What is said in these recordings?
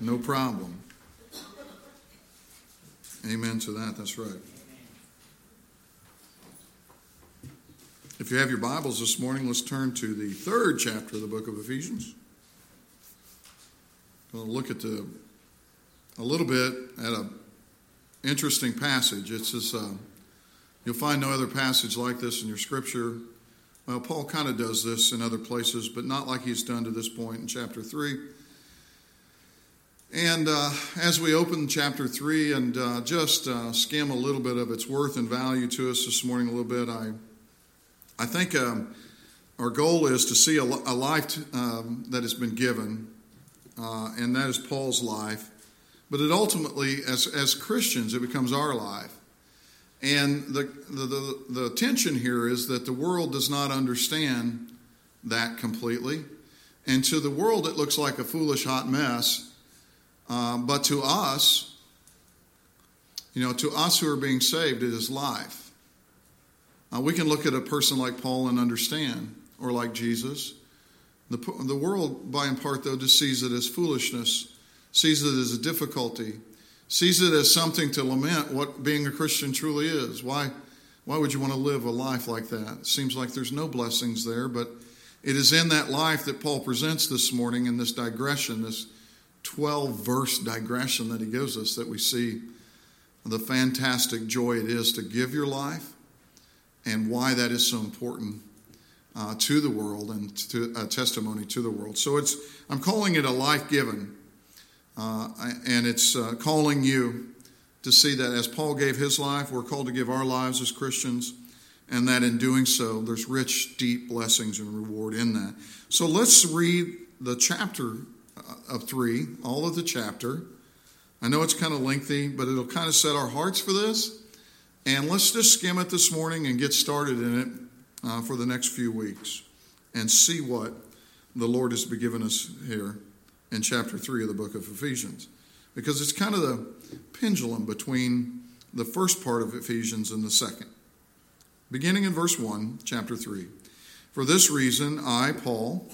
No problem. Amen to that. That's right. If you have your Bibles this morning, let's turn to the third chapter of the book of Ephesians. We'll look at the, a little bit at an interesting passage. It's this, uh, you'll find no other passage like this in your scripture. Well, Paul kind of does this in other places, but not like he's done to this point in chapter 3. And uh, as we open chapter 3 and uh, just uh, skim a little bit of its worth and value to us this morning, a little bit, I, I think um, our goal is to see a, a life um, that has been given, uh, and that is Paul's life. But it ultimately, as, as Christians, it becomes our life. And the, the, the, the tension here is that the world does not understand that completely. And to the world, it looks like a foolish hot mess uh, but to us, you know, to us who are being saved, it is life. Uh, we can look at a person like Paul and understand, or like Jesus. The, the world, by and part, though, just sees it as foolishness, sees it as a difficulty, sees it as something to lament what being a Christian truly is. Why, why would you want to live a life like that? It seems like there's no blessings there, but it is in that life that Paul presents this morning in this digression, this 12 verse digression that he gives us that we see the fantastic joy it is to give your life and why that is so important uh, to the world and to a testimony to the world. So it's I'm calling it a life given, uh, and it's uh, calling you to see that as Paul gave his life, we're called to give our lives as Christians, and that in doing so, there's rich, deep blessings and reward in that. So let's read the chapter uh, of three, all of the chapter. I know it's kind of lengthy, but it'll kind of set our hearts for this. And let's just skim it this morning and get started in it uh, for the next few weeks and see what the Lord has giving us here in chapter 3 of the book of Ephesians. Because it's kind of the pendulum between the first part of Ephesians and the second. Beginning in verse 1, chapter 3. For this reason, I, Paul,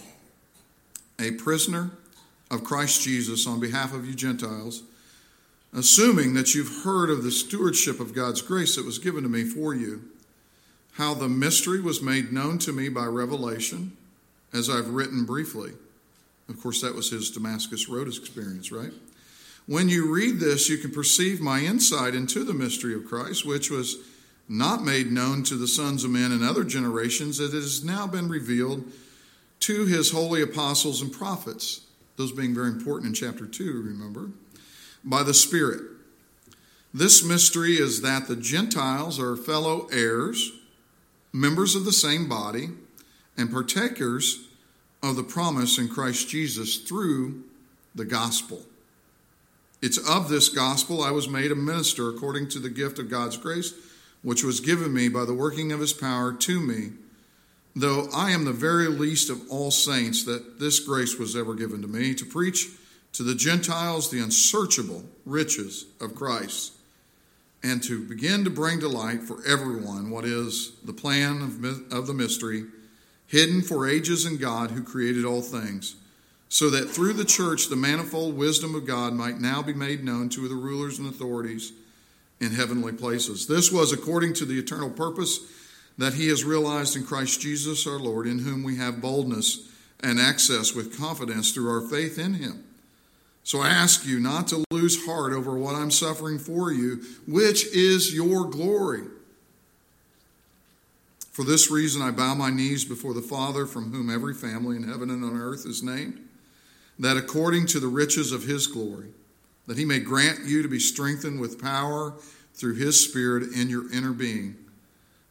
a prisoner of Christ Jesus on behalf of you Gentiles, assuming that you've heard of the stewardship of God's grace that was given to me for you, how the mystery was made known to me by revelation, as I've written briefly. Of course, that was his Damascus Road experience, right? When you read this, you can perceive my insight into the mystery of Christ, which was not made known to the sons of men in other generations, it has now been revealed to his holy apostles and prophets those being very important in chapter 2, remember, by the Spirit. This mystery is that the Gentiles are fellow heirs, members of the same body, and partakers of the promise in Christ Jesus through the gospel. It's of this gospel I was made a minister according to the gift of God's grace, which was given me by the working of his power to me though I am the very least of all saints, that this grace was ever given to me to preach to the Gentiles the unsearchable riches of Christ, and to begin to bring to light for everyone what is the plan of, of the mystery, hidden for ages in God who created all things, so that through the church the manifold wisdom of God might now be made known to the rulers and authorities in heavenly places. This was according to the eternal purpose that he has realized in Christ Jesus our Lord, in whom we have boldness and access with confidence through our faith in him. So I ask you not to lose heart over what I'm suffering for you, which is your glory. For this reason, I bow my knees before the Father, from whom every family in heaven and on earth is named, that according to the riches of his glory, that he may grant you to be strengthened with power through his Spirit in your inner being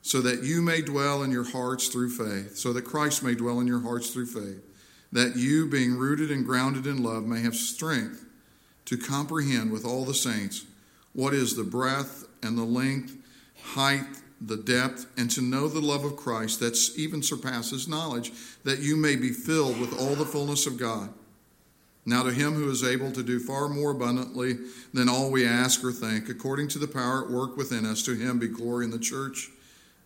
so that you may dwell in your hearts through faith, so that Christ may dwell in your hearts through faith, that you, being rooted and grounded in love, may have strength to comprehend with all the saints what is the breadth and the length, height, the depth, and to know the love of Christ that even surpasses knowledge, that you may be filled with all the fullness of God. Now, to him who is able to do far more abundantly than all we ask or think, according to the power at work within us, to him be glory in the church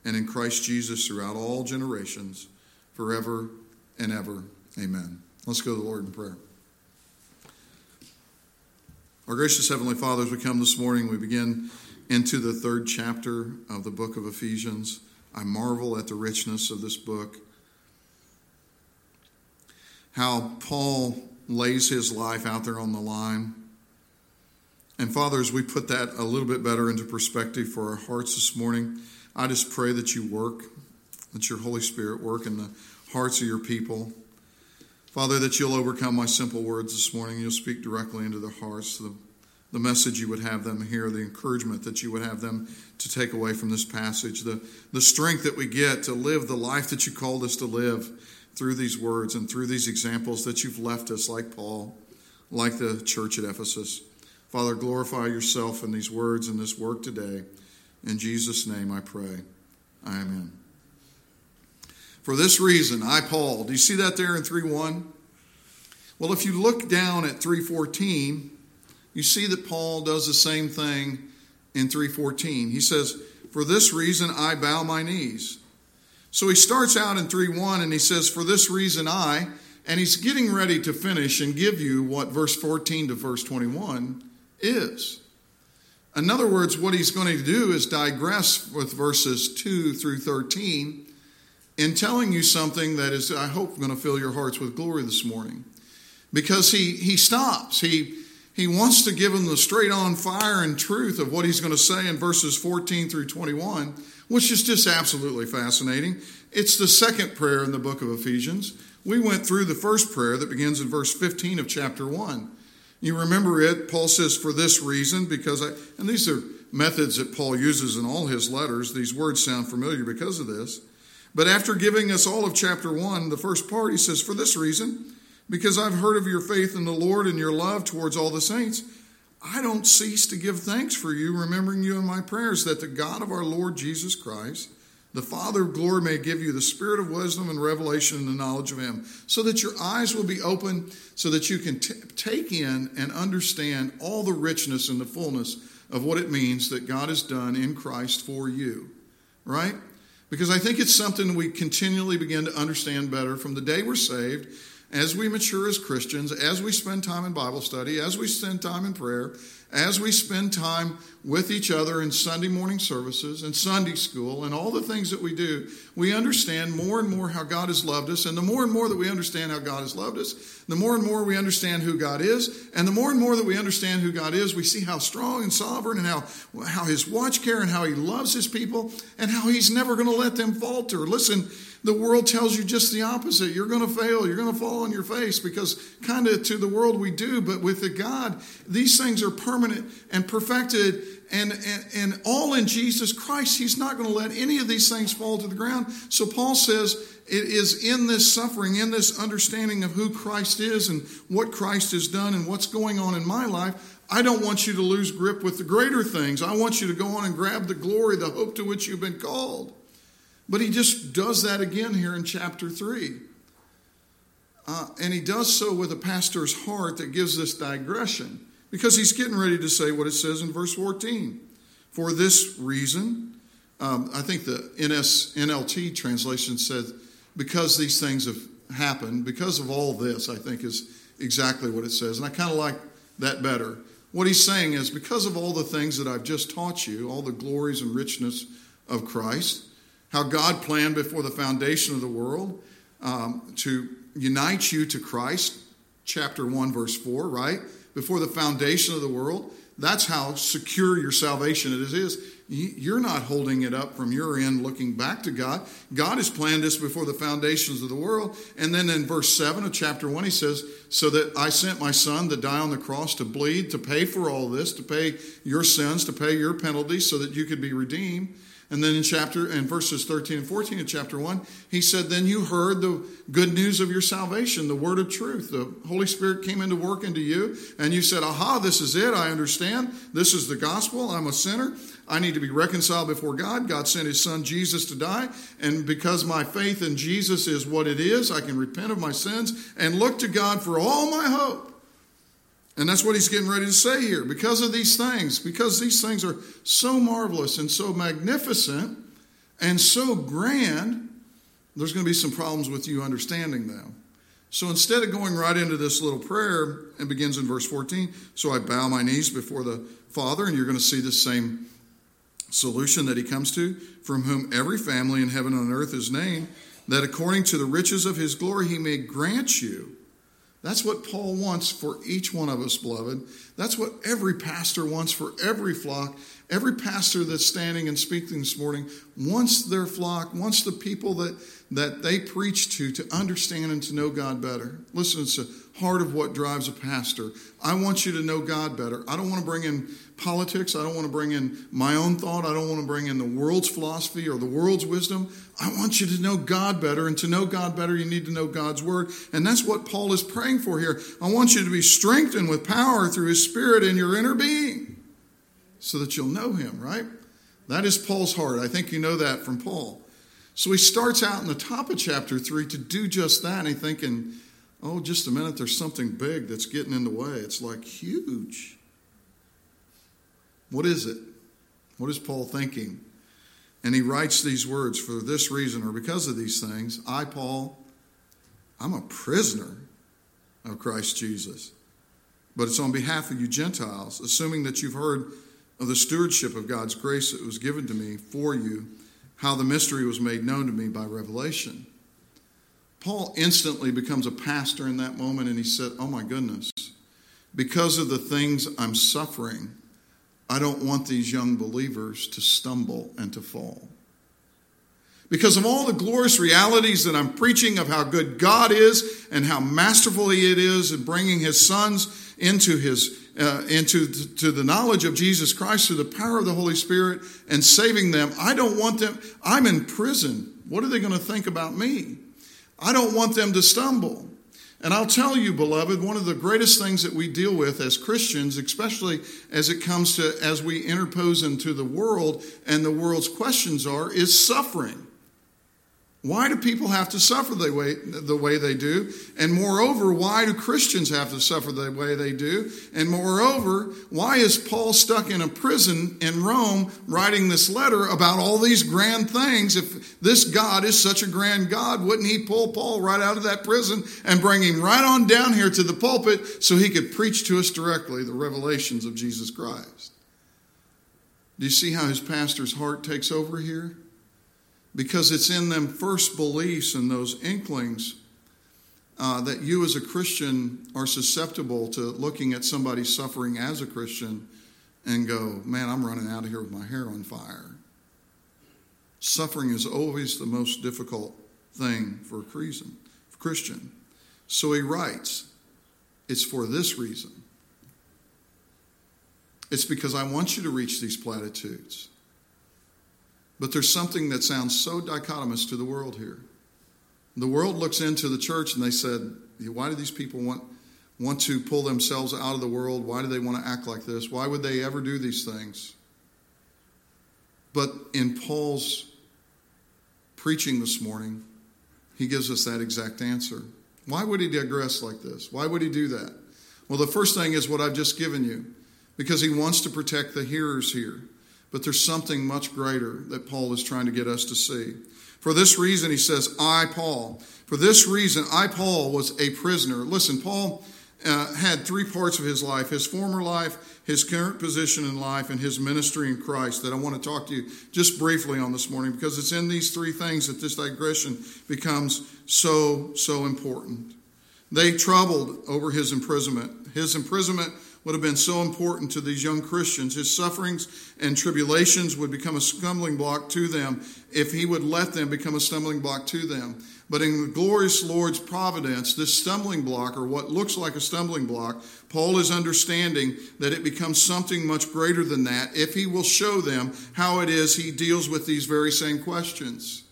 and in Christ Jesus throughout all generations, forever and ever. Amen. Let's go to the Lord in prayer. Our gracious Heavenly Father, as we come this morning, we begin into the third chapter of the book of Ephesians. I marvel at the richness of this book. How Paul lays his life out there on the line. And Father, as we put that a little bit better into perspective for our hearts this morning, I just pray that you work, that your Holy Spirit work in the hearts of your people. Father, that you'll overcome my simple words this morning. You'll speak directly into their hearts, the, the message you would have them hear, the encouragement that you would have them to take away from this passage, the, the strength that we get to live the life that you called us to live through these words and through these examples that you've left us, like Paul, like the church at Ephesus. Father, glorify yourself in these words and this work today. In Jesus' name I pray. Amen. For this reason, I, Paul, do you see that there in 3.1? Well, if you look down at 3.14, you see that Paul does the same thing in 3.14. He says, For this reason I bow my knees. So he starts out in 3.1 and he says, For this reason I, and he's getting ready to finish and give you what verse 14 to verse 21 is. In other words, what he's going to do is digress with verses 2 through 13 in telling you something that is, I hope, going to fill your hearts with glory this morning. Because he, he stops. He, he wants to give them the straight on fire and truth of what he's going to say in verses 14 through 21, which is just absolutely fascinating. It's the second prayer in the book of Ephesians. We went through the first prayer that begins in verse 15 of chapter 1. You remember it, Paul says, for this reason, because I, and these are methods that Paul uses in all his letters. These words sound familiar because of this. But after giving us all of chapter 1, the first part, he says, For this reason, because I've heard of your faith in the Lord and your love towards all the saints, I don't cease to give thanks for you, remembering you in my prayers, that the God of our Lord Jesus Christ, the Father of glory, may give you the spirit of wisdom and revelation and the knowledge of him, so that your eyes will be open, so that you can t- take in and understand all the richness and the fullness of what it means that God has done in Christ for you. Right? Because I think it's something we continually begin to understand better from the day we're saved, as we mature as Christians, as we spend time in Bible study, as we spend time in prayer, as we spend time with each other in Sunday morning services and Sunday school and all the things that we do, we understand more and more how God has loved us. And the more and more that we understand how God has loved us, the more and more we understand who God is. And the more and more that we understand who God is, we see how strong and sovereign and how, how his watch care and how he loves his people and how he's never going to let them falter. Listen, the world tells you just the opposite. You're going to fail. You're going to fall on your face because, kind of, to the world we do, but with the God, these things are permanent and perfected and, and, and all in Jesus Christ. He's not going to let any of these things fall to the ground. So, Paul says it is in this suffering, in this understanding of who Christ is and what Christ has done and what's going on in my life. I don't want you to lose grip with the greater things. I want you to go on and grab the glory, the hope to which you've been called. But he just does that again here in chapter 3. Uh, and he does so with a pastor's heart that gives this digression because he's getting ready to say what it says in verse 14. For this reason, um, I think the NS, NLT translation said, because these things have happened, because of all this, I think is exactly what it says. And I kind of like that better. What he's saying is, because of all the things that I've just taught you, all the glories and richness of Christ, how God planned before the foundation of the world um, to unite you to Christ, chapter 1, verse 4, right? Before the foundation of the world. That's how secure your salvation it is. You're not holding it up from your end looking back to God. God has planned this before the foundations of the world. And then in verse 7 of chapter 1, he says, So that I sent my son to die on the cross to bleed, to pay for all this, to pay your sins, to pay your penalties, so that you could be redeemed. And then in chapter in verses 13 and 14 of chapter 1, he said, Then you heard the good news of your salvation, the word of truth. The Holy Spirit came into work into you, and you said, Aha, this is it. I understand. This is the gospel. I'm a sinner. I need to be reconciled before God. God sent his son Jesus to die. And because my faith in Jesus is what it is, I can repent of my sins and look to God for all my hope. And that's what he's getting ready to say here. Because of these things, because these things are so marvelous and so magnificent and so grand, there's going to be some problems with you understanding them. So instead of going right into this little prayer, and begins in verse 14, so I bow my knees before the Father, and you're going to see the same solution that he comes to, from whom every family in heaven and on earth is named, that according to the riches of his glory he may grant you. That's what Paul wants for each one of us, beloved. That's what every pastor wants for every flock. Every pastor that's standing and speaking this morning wants their flock, wants the people that, that they preach to to understand and to know God better. Listen, it's the heart of what drives a pastor. I want you to know God better. I don't want to bring in politics. I don't want to bring in my own thought. I don't want to bring in the world's philosophy or the world's wisdom. I want you to know God better. And to know God better, you need to know God's word. And that's what Paul is praying for here. I want you to be strengthened with power through his spirit in your inner being so that you'll know him, right? That is Paul's heart. I think you know that from Paul. So he starts out in the top of chapter 3 to do just that. And he's thinking, oh, just a minute, there's something big that's getting in the way. It's like huge. What is it? What is Paul thinking? And he writes these words for this reason or because of these things. I, Paul, I'm a prisoner of Christ Jesus. But it's on behalf of you Gentiles, assuming that you've heard of the stewardship of God's grace that was given to me for you, how the mystery was made known to me by revelation. Paul instantly becomes a pastor in that moment and he said, Oh my goodness, because of the things I'm suffering, I don't want these young believers to stumble and to fall. Because of all the glorious realities that I'm preaching of how good God is and how masterful He it is in bringing His sons into His uh, into to the knowledge of Jesus Christ through the power of the Holy Spirit and saving them. I don't want them. I'm in prison. What are they going to think about me? I don't want them to stumble. And I'll tell you, beloved, one of the greatest things that we deal with as Christians, especially as it comes to as we interpose into the world and the world's questions are, is suffering. Why do people have to suffer the way, the way they do? And moreover, why do Christians have to suffer the way they do? And moreover, why is Paul stuck in a prison in Rome writing this letter about all these grand things? If this God is such a grand God, wouldn't he pull Paul right out of that prison and bring him right on down here to the pulpit so he could preach to us directly the revelations of Jesus Christ? Do you see how his pastor's heart takes over here? Because it's in them first beliefs and those inklings uh, that you as a Christian are susceptible to looking at somebody suffering as a Christian and go, man, I'm running out of here with my hair on fire. Suffering is always the most difficult thing for a Christian. So he writes, it's for this reason. It's because I want you to reach these platitudes. But there's something that sounds so dichotomous to the world here. The world looks into the church and they said, why do these people want, want to pull themselves out of the world? Why do they want to act like this? Why would they ever do these things? But in Paul's preaching this morning, he gives us that exact answer. Why would he digress like this? Why would he do that? Well, the first thing is what I've just given you, because he wants to protect the hearers here. But there's something much greater that Paul is trying to get us to see. For this reason, he says, I, Paul. For this reason, I, Paul, was a prisoner. Listen, Paul uh, had three parts of his life his former life, his current position in life, and his ministry in Christ that I want to talk to you just briefly on this morning because it's in these three things that this digression becomes so, so important. They troubled over his imprisonment. His imprisonment would have been so important to these young Christians. His sufferings and tribulations would become a stumbling block to them if he would let them become a stumbling block to them. But in the glorious Lord's providence, this stumbling block, or what looks like a stumbling block, Paul is understanding that it becomes something much greater than that if he will show them how it is he deals with these very same questions.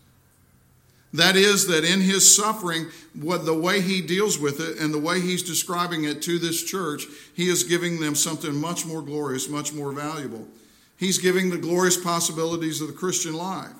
That is, that in his suffering, what the way he deals with it and the way he's describing it to this church, he is giving them something much more glorious, much more valuable. He's giving the glorious possibilities of the Christian life.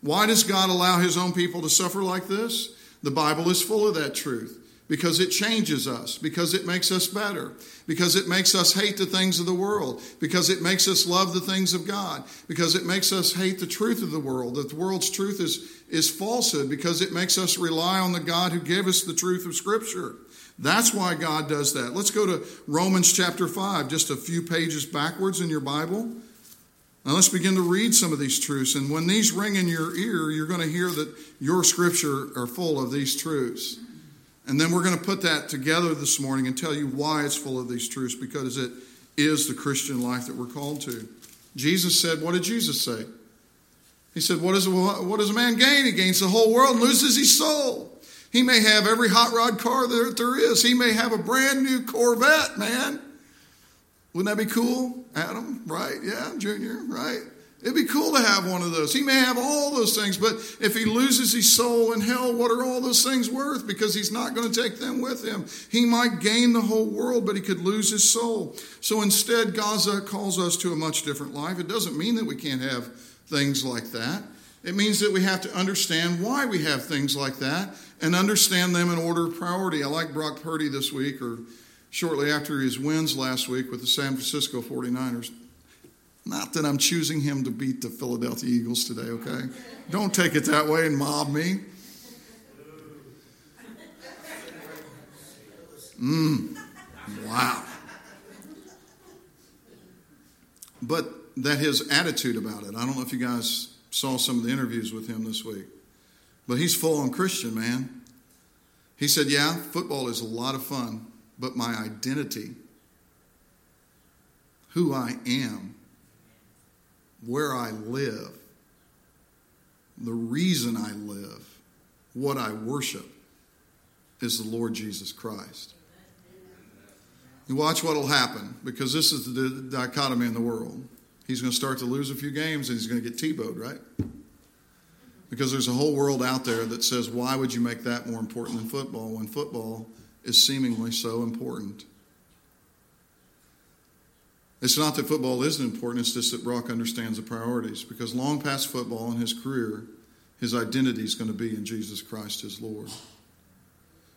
Why does God allow his own people to suffer like this? The Bible is full of that truth because it changes us, because it makes us better, because it makes us hate the things of the world, because it makes us love the things of God, because it makes us hate the truth of the world, that the world's truth is, is falsehood, because it makes us rely on the God who gave us the truth of Scripture. That's why God does that. Let's go to Romans chapter 5, just a few pages backwards in your Bible. Now let's begin to read some of these truths. And when these ring in your ear, you're going to hear that your scripture are full of these truths. And then we're going to put that together this morning and tell you why it's full of these truths because it is the Christian life that we're called to. Jesus said, What did Jesus say? He said, What, is, what does a man gain? He gains the whole world and loses his soul. He may have every hot rod car that there is. He may have a brand new Corvette, man. Wouldn't that be cool? Adam, right? Yeah, Junior, right? It'd be cool to have one of those. He may have all those things, but if he loses his soul in hell, what are all those things worth? Because he's not going to take them with him. He might gain the whole world, but he could lose his soul. So instead, Gaza calls us to a much different life. It doesn't mean that we can't have things like that. It means that we have to understand why we have things like that and understand them in order of priority. I like Brock Purdy this week, or shortly after his wins last week with the San Francisco 49ers. Not that I'm choosing him to beat the Philadelphia Eagles today, okay? Don't take it that way and mob me. Mmm. Wow. But that his attitude about it, I don't know if you guys saw some of the interviews with him this week, but he's full on Christian, man. He said, Yeah, football is a lot of fun, but my identity, who I am, where I live, the reason I live, what I worship is the Lord Jesus Christ. You watch what will happen because this is the dichotomy in the world. He's going to start to lose a few games and he's going to get Tebowed, right? Because there's a whole world out there that says, why would you make that more important than football when football is seemingly so important? It's not that football isn't important, it's just that Brock understands the priorities. Because long past football in his career, his identity is going to be in Jesus Christ, his Lord.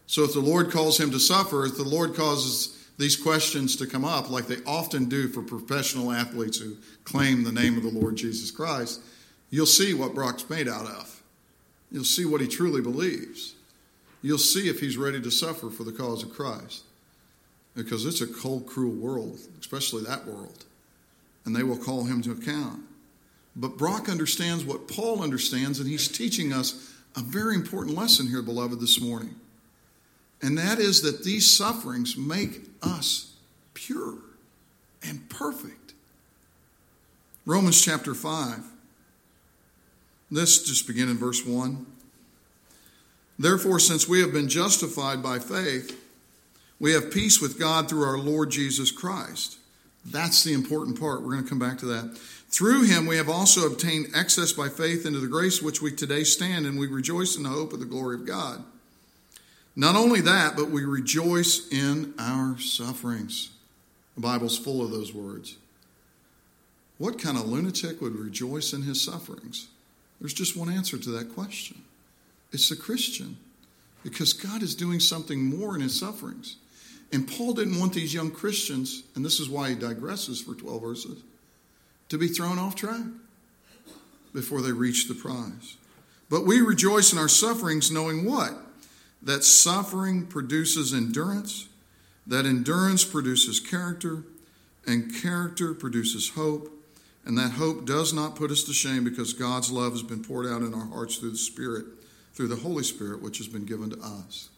So if the Lord calls him to suffer, if the Lord causes these questions to come up, like they often do for professional athletes who claim the name of the Lord Jesus Christ, you'll see what Brock's made out of. You'll see what he truly believes. You'll see if he's ready to suffer for the cause of Christ because it's a cold, cruel world, especially that world. And they will call him to account. But Brock understands what Paul understands, and he's teaching us a very important lesson here, beloved, this morning. And that is that these sufferings make us pure and perfect. Romans chapter 5. Let's just begin in verse 1. Therefore, since we have been justified by faith, we have peace with God through our Lord Jesus Christ. That's the important part. We're going to come back to that. Through him, we have also obtained access by faith into the grace which we today stand, and we rejoice in the hope of the glory of God. Not only that, but we rejoice in our sufferings. The Bible's full of those words. What kind of lunatic would rejoice in his sufferings? There's just one answer to that question it's the Christian, because God is doing something more in his sufferings. And Paul didn't want these young Christians, and this is why he digresses for 12 verses, to be thrown off track before they reach the prize. But we rejoice in our sufferings, knowing what? That suffering produces endurance, that endurance produces character, and character produces hope. And that hope does not put us to shame because God's love has been poured out in our hearts through the Spirit, through the Holy Spirit, which has been given to us.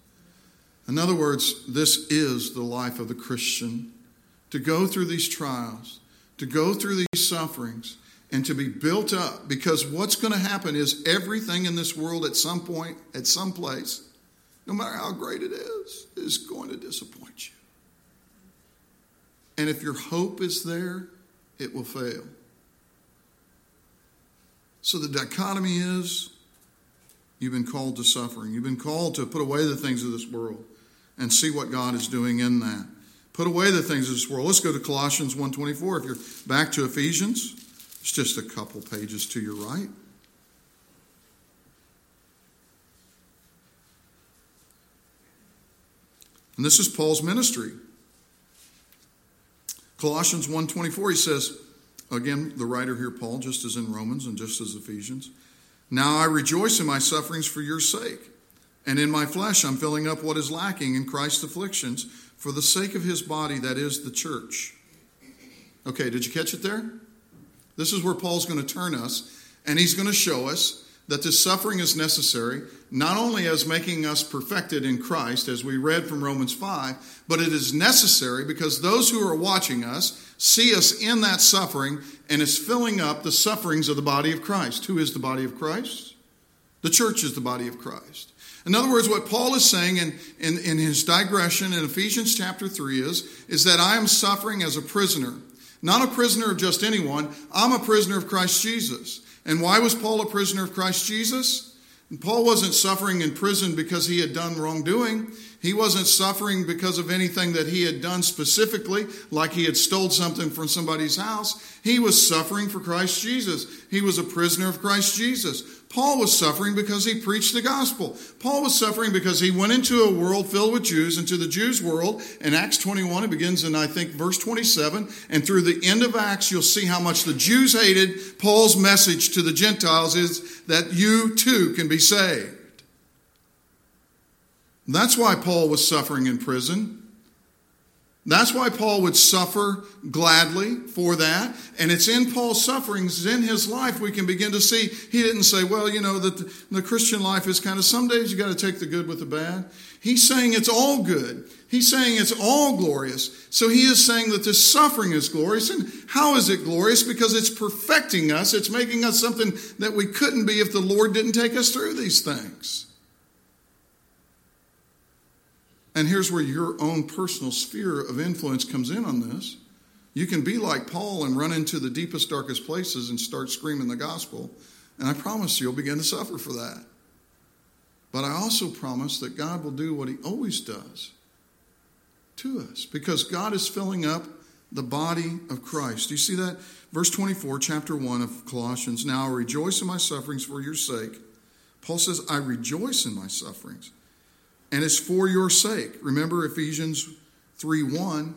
In other words, this is the life of the Christian to go through these trials, to go through these sufferings, and to be built up. Because what's going to happen is everything in this world at some point, at some place, no matter how great it is, is going to disappoint you. And if your hope is there, it will fail. So the dichotomy is you've been called to suffering. You've been called to put away the things of this world and see what God is doing in that. Put away the things of this world. Let's go to Colossians 1.24. If you're back to Ephesians, it's just a couple pages to your right. And this is Paul's ministry. Colossians 1:24 he says, again, the writer here Paul just as in Romans and just as Ephesians, now I rejoice in my sufferings for your sake, and in my flesh I'm filling up what is lacking in Christ's afflictions for the sake of his body that is the church. Okay, did you catch it there? This is where Paul's going to turn us, and he's going to show us that this suffering is necessary, not only as making us perfected in Christ, as we read from Romans 5, but it is necessary because those who are watching us see us in that suffering and is filling up the sufferings of the body of Christ. Who is the body of Christ? The church is the body of Christ. In other words, what Paul is saying in, in, in his digression in Ephesians chapter 3 is, is that I am suffering as a prisoner. Not a prisoner of just anyone, I'm a prisoner of Christ Jesus. And why was Paul a prisoner of Christ Jesus? And Paul wasn't suffering in prison because he had done wrongdoing. He wasn't suffering because of anything that he had done specifically, like he had stole something from somebody's house. He was suffering for Christ Jesus. He was a prisoner of Christ Jesus. Paul was suffering because he preached the gospel. Paul was suffering because he went into a world filled with Jews, into the Jews' world. In Acts 21, it begins in, I think, verse 27. And through the end of Acts, you'll see how much the Jews hated. Paul's message to the Gentiles is that you too can be saved. That's why Paul was suffering in prison. That's why Paul would suffer gladly for that. And it's in Paul's sufferings, in his life, we can begin to see. He didn't say, well, you know, that the, Christian life is kind of some days you got to take the good with the bad. He's saying it's all good. He's saying it's all glorious. So he is saying that this suffering is glorious. And how is it glorious? Because it's perfecting us, it's making us something that we couldn't be if the Lord didn't take us through these things. And here's where your own personal sphere of influence comes in on this. You can be like Paul and run into the deepest, darkest places and start screaming the gospel. And I promise you'll begin to suffer for that. But I also promise that God will do what He always does to us because God is filling up the body of Christ. Do you see that? Verse 24, chapter 1 of Colossians. Now I rejoice in my sufferings for your sake. Paul says, I rejoice in my sufferings and it's for your sake. Remember Ephesians 3 1.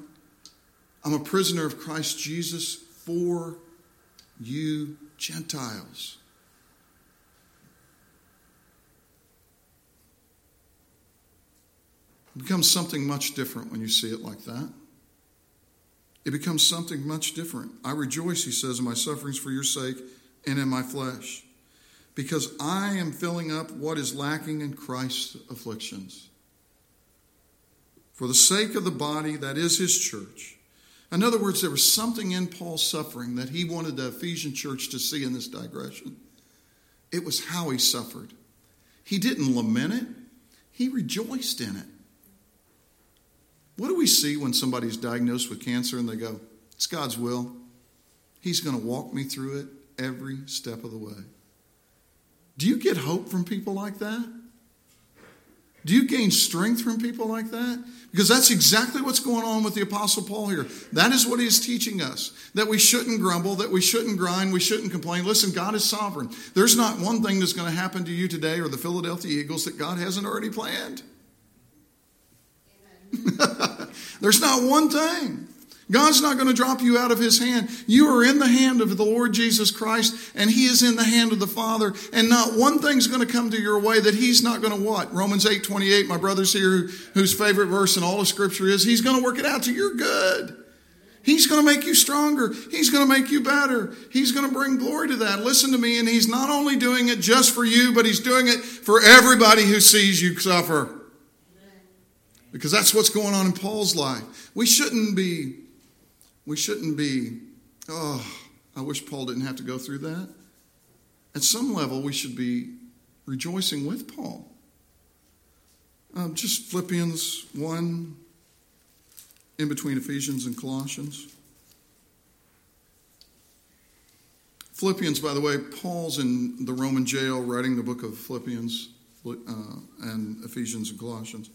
I'm a prisoner of Christ Jesus for you Gentiles. It becomes something much different when you see it like that. It becomes something much different. I rejoice, he says, in my sufferings for your sake and in my flesh because I am filling up what is lacking in Christ's afflictions. For the sake of the body that is his church. In other words, there was something in Paul's suffering that he wanted the Ephesian church to see in this digression. It was how he suffered. He didn't lament it, he rejoiced in it. What do we see when somebody's diagnosed with cancer and they go, It's God's will? He's going to walk me through it every step of the way. Do you get hope from people like that? Do you gain strength from people like that? Because that's exactly what's going on with the Apostle Paul here. That is what he's teaching us that we shouldn't grumble, that we shouldn't grind, we shouldn't complain. Listen, God is sovereign. There's not one thing that's going to happen to you today or the Philadelphia Eagles that God hasn't already planned. There's not one thing. God's not going to drop you out of his hand. You are in the hand of the Lord Jesus Christ, and he is in the hand of the Father. And not one thing's going to come to your way that he's not going to what? Romans 8 28, my brothers here, whose favorite verse in all of Scripture is, he's going to work it out to your good. He's going to make you stronger. He's going to make you better. He's going to bring glory to that. Listen to me. And he's not only doing it just for you, but he's doing it for everybody who sees you suffer. Because that's what's going on in Paul's life. We shouldn't be we shouldn't be, oh, I wish Paul didn't have to go through that. At some level, we should be rejoicing with Paul. Um, just Philippians 1, in between Ephesians and Colossians. Philippians, by the way, Paul's in the Roman jail writing the book of Philippians uh, and Ephesians and Colossians.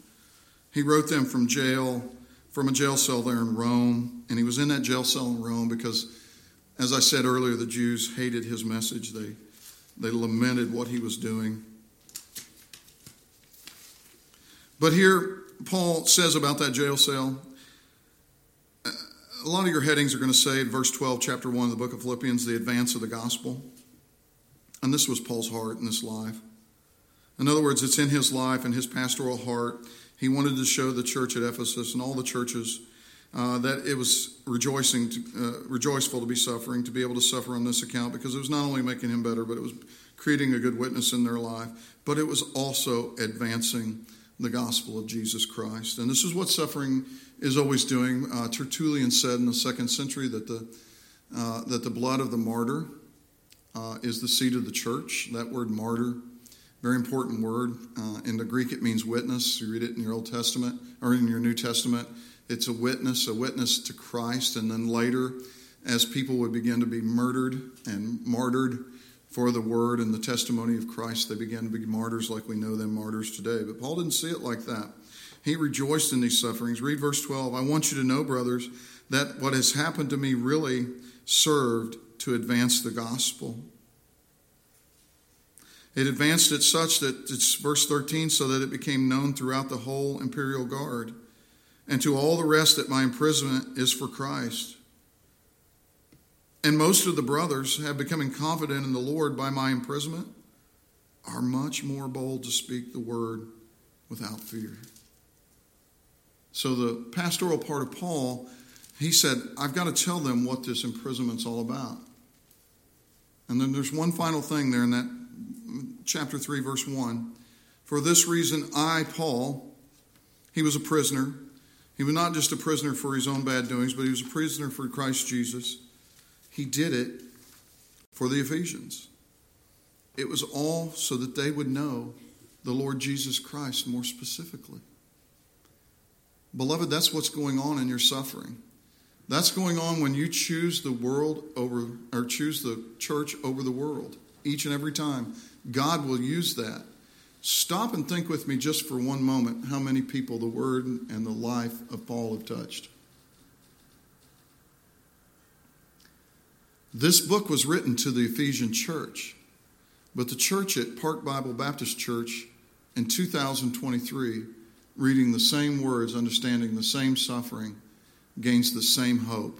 He wrote them from jail from a jail cell there in Rome. And he was in that jail cell in Rome because, as I said earlier, the Jews hated his message. They, they lamented what he was doing. But here, Paul says about that jail cell, a lot of your headings are going to say, verse 12, chapter 1 of the book of Philippians, the advance of the gospel. And this was Paul's heart in this life. In other words, it's in his life and his pastoral heart. He wanted to show the church at Ephesus and all the churches uh, that it was rejoicing, to, uh, rejoiceful to be suffering, to be able to suffer on this account, because it was not only making him better, but it was creating a good witness in their life, but it was also advancing the gospel of Jesus Christ. And this is what suffering is always doing. Uh, Tertullian said in the second century that the uh, that the blood of the martyr uh, is the seed of the church. That word martyr, very important word. Uh, in the Greek, it means witness. You read it in your Old Testament or in your New Testament. It's a witness, a witness to Christ. And then later, as people would begin to be murdered and martyred for the word and the testimony of Christ, they began to be martyrs like we know them martyrs today. But Paul didn't see it like that. He rejoiced in these sufferings. Read verse 12. I want you to know, brothers, that what has happened to me really served to advance the gospel. It advanced it such that it's verse 13, so that it became known throughout the whole imperial guard and to all the rest that my imprisonment is for Christ. And most of the brothers have becoming confident in the Lord by my imprisonment are much more bold to speak the word without fear. So the pastoral part of Paul, he said, I've got to tell them what this imprisonment's all about. And then there's one final thing there in that chapter 3, verse 1. For this reason, I, Paul, he was a prisoner. He was not just a prisoner for his own bad doings, but he was a prisoner for Christ Jesus. He did it for the Ephesians. It was all so that they would know the Lord Jesus Christ more specifically. Beloved, that's what's going on in your suffering. That's going on when you choose the world over, or choose the church over the world each and every time. God will use that. Stop and think with me just for one moment how many people the word and the life of Paul have touched. This book was written to the Ephesian church, but the church at Park Bible Baptist Church in 2023 reading the same words, understanding the same suffering, gains the same hope.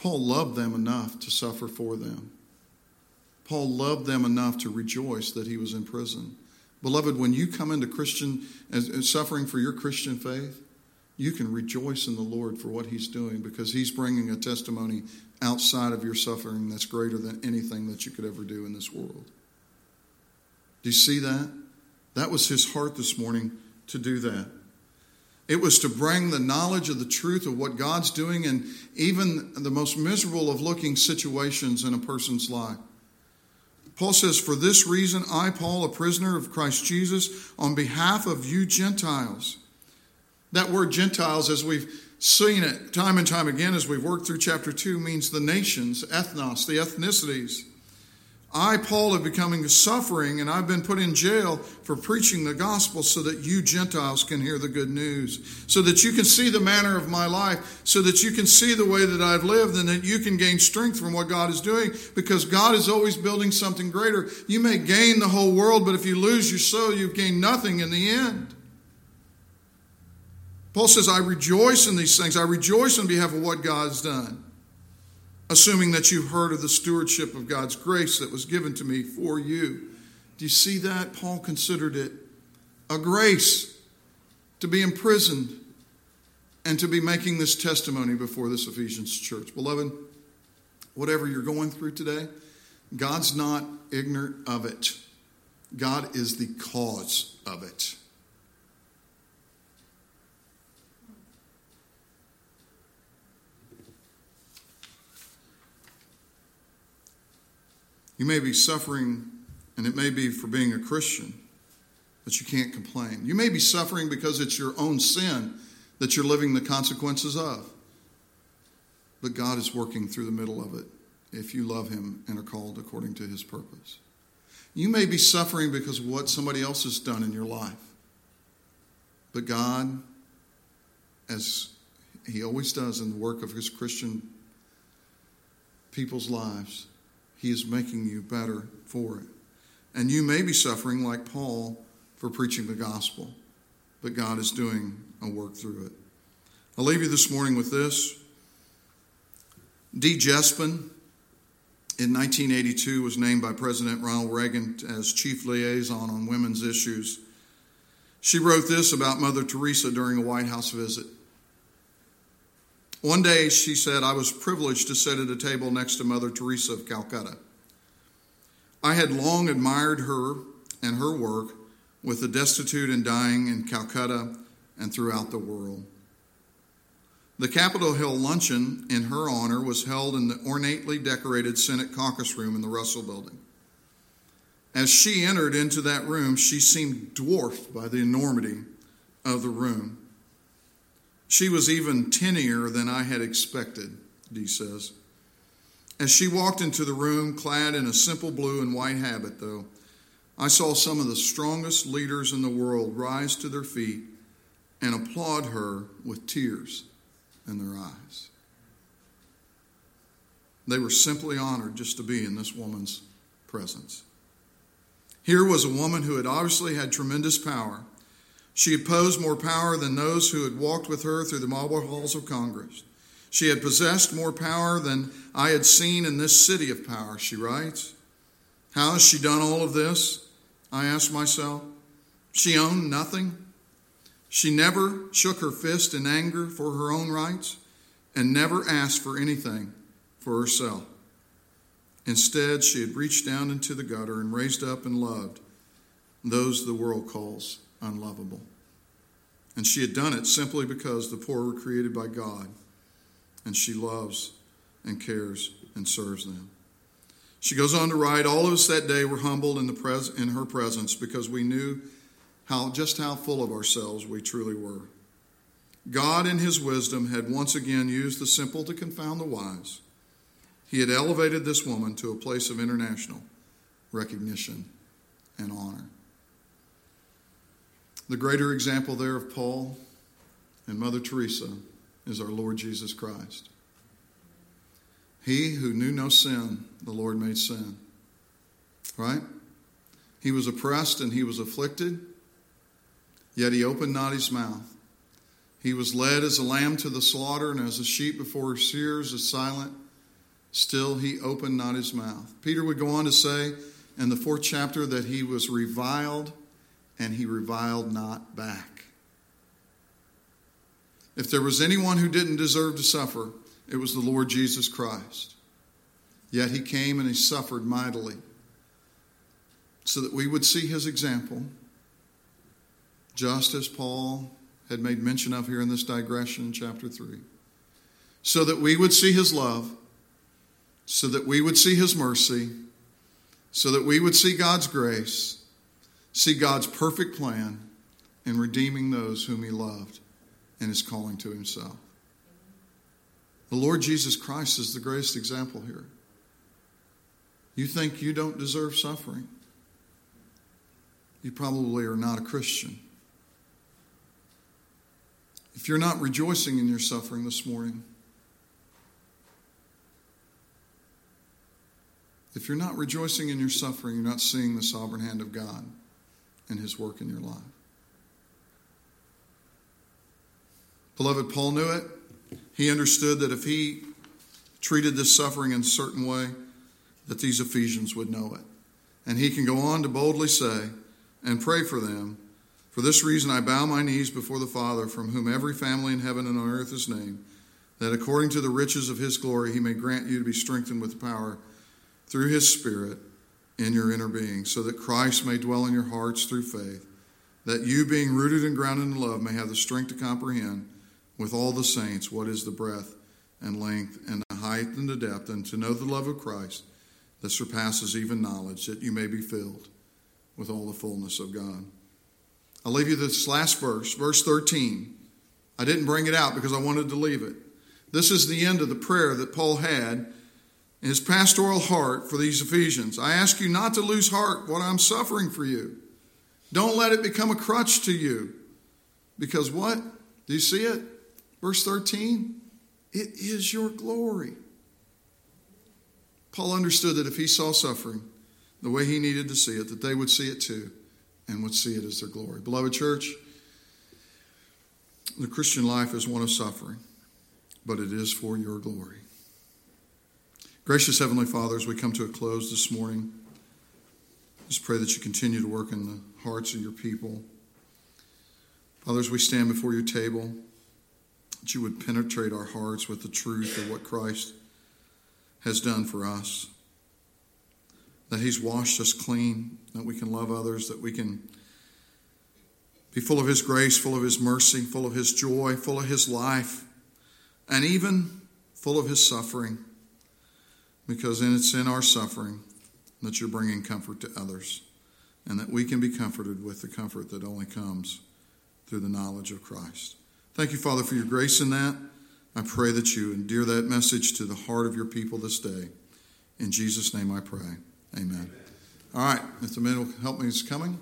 Paul loved them enough to suffer for them. Paul loved them enough to rejoice that he was in prison. Beloved, when you come into Christian suffering for your Christian faith, you can rejoice in the Lord for what he's doing because he's bringing a testimony outside of your suffering that's greater than anything that you could ever do in this world. Do you see that? That was his heart this morning to do that. It was to bring the knowledge of the truth of what God's doing in even the most miserable of looking situations in a person's life. Paul says, For this reason, I, Paul, a prisoner of Christ Jesus, on behalf of you Gentiles. That word Gentiles, as we've seen it time and time again as we've worked through chapter 2, means the nations, ethnos, the ethnicities. I, Paul, have becoming a suffering, and I've been put in jail for preaching the gospel so that you Gentiles can hear the good news, so that you can see the manner of my life, so that you can see the way that I've lived, and that you can gain strength from what God is doing, because God is always building something greater. You may gain the whole world, but if you lose your soul, you've gained nothing in the end. Paul says, I rejoice in these things. I rejoice on behalf of what God's done assuming that you've heard of the stewardship of God's grace that was given to me for you. Do you see that? Paul considered it a grace to be imprisoned and to be making this testimony before this Ephesians church. Beloved, whatever you're going through today, God's not ignorant of it. God is the cause of it. You may be suffering, and it may be for being a Christian, but you can't complain. You may be suffering because it's your own sin that you're living the consequences of. But God is working through the middle of it if you love Him and are called according to His purpose. You may be suffering because of what somebody else has done in your life. But God, as He always does in the work of His Christian people's lives, he is making you better for it. And you may be suffering like Paul for preaching the gospel, but God is doing a work through it. I'll leave you this morning with this. Dee Jepsen, in 1982, was named by President Ronald Reagan as chief liaison on women's issues. She wrote this about Mother Teresa during a White House visit. One day, she said, I was privileged to sit at a table next to Mother Teresa of Calcutta. I had long admired her and her work with the destitute and dying in Calcutta and throughout the world. The Capitol Hill luncheon in her honor was held in the ornately decorated Senate caucus room in the Russell Building. As she entered into that room, she seemed dwarfed by the enormity of the room. She was even tinier than I had expected, Dee says. As she walked into the room, clad in a simple blue and white habit, though, I saw some of the strongest leaders in the world rise to their feet and applaud her with tears in their eyes. They were simply honored just to be in this woman's presence. Here was a woman who had obviously had tremendous power she had posed more power than those who had walked with her through the marble halls of Congress. She had possessed more power than I had seen in this city of power, she writes. How has she done all of this? I asked myself. She owned nothing. She never shook her fist in anger for her own rights and never asked for anything for herself. Instead, she had reached down into the gutter and raised up and loved those the world calls unlovable. And she had done it simply because the poor were created by God, and she loves and cares and serves them. She goes on to write, All of us that day were humbled in, the pres- in her presence because we knew how, just how full of ourselves we truly were. God, in his wisdom, had once again used the simple to confound the wise. He had elevated this woman to a place of international recognition and honor. The greater example there of Paul and Mother Teresa is our Lord Jesus Christ. He who knew no sin, the Lord made sin. Right? He was oppressed and he was afflicted, yet he opened not his mouth. He was led as a lamb to the slaughter, and as a sheep before her shears is silent, still he opened not his mouth. Peter would go on to say in the fourth chapter that he was reviled and he reviled not back. If there was anyone who didn't deserve to suffer, it was the Lord Jesus Christ. Yet he came and he suffered mightily so that we would see his example, just as Paul had made mention of here in this digression in chapter 3. So that we would see his love, so that we would see his mercy, so that we would see God's grace see God's perfect plan in redeeming those whom he loved and is calling to himself. The Lord Jesus Christ is the greatest example here. You think you don't deserve suffering? You probably are not a Christian. If you're not rejoicing in your suffering this morning, if you're not rejoicing in your suffering, you're not seeing the sovereign hand of God and his work in your life. Beloved, Paul knew it. He understood that if he treated this suffering in a certain way, that these Ephesians would know it. And he can go on to boldly say and pray for them. For this reason I bow my knees before the Father, from whom every family in heaven and on earth is named, that according to the riches of his glory he may grant you to be strengthened with power through his Spirit in your inner being, so that Christ may dwell in your hearts through faith, that you, being rooted and grounded in love, may have the strength to comprehend with all the saints what is the breadth and length and the height and the depth, and to know the love of Christ that surpasses even knowledge, that you may be filled with all the fullness of God. I'll leave you this last verse, verse 13. I didn't bring it out because I wanted to leave it. This is the end of the prayer that Paul had his pastoral heart for these Ephesians. I ask you not to lose heart what I'm suffering for you. Don't let it become a crutch to you. Because what? Do you see it? Verse 13 it is your glory. Paul understood that if he saw suffering, the way He needed to see it, that they would see it too and would see it as their glory. Beloved church, the Christian life is one of suffering, but it is for your glory. Gracious Heavenly Father, as we come to a close this morning, just pray that you continue to work in the hearts of your people. Father, as we stand before your table, that you would penetrate our hearts with the truth of what Christ has done for us. That he's washed us clean, that we can love others, that we can be full of his grace, full of his mercy, full of his joy, full of his life, and even full of his suffering. Because it's in our suffering that you're bringing comfort to others, and that we can be comforted with the comfort that only comes through the knowledge of Christ. Thank you, Father, for your grace in that. I pray that you endear that message to the heart of your people this day. In Jesus' name I pray. Amen. All right, if the men will help me is coming.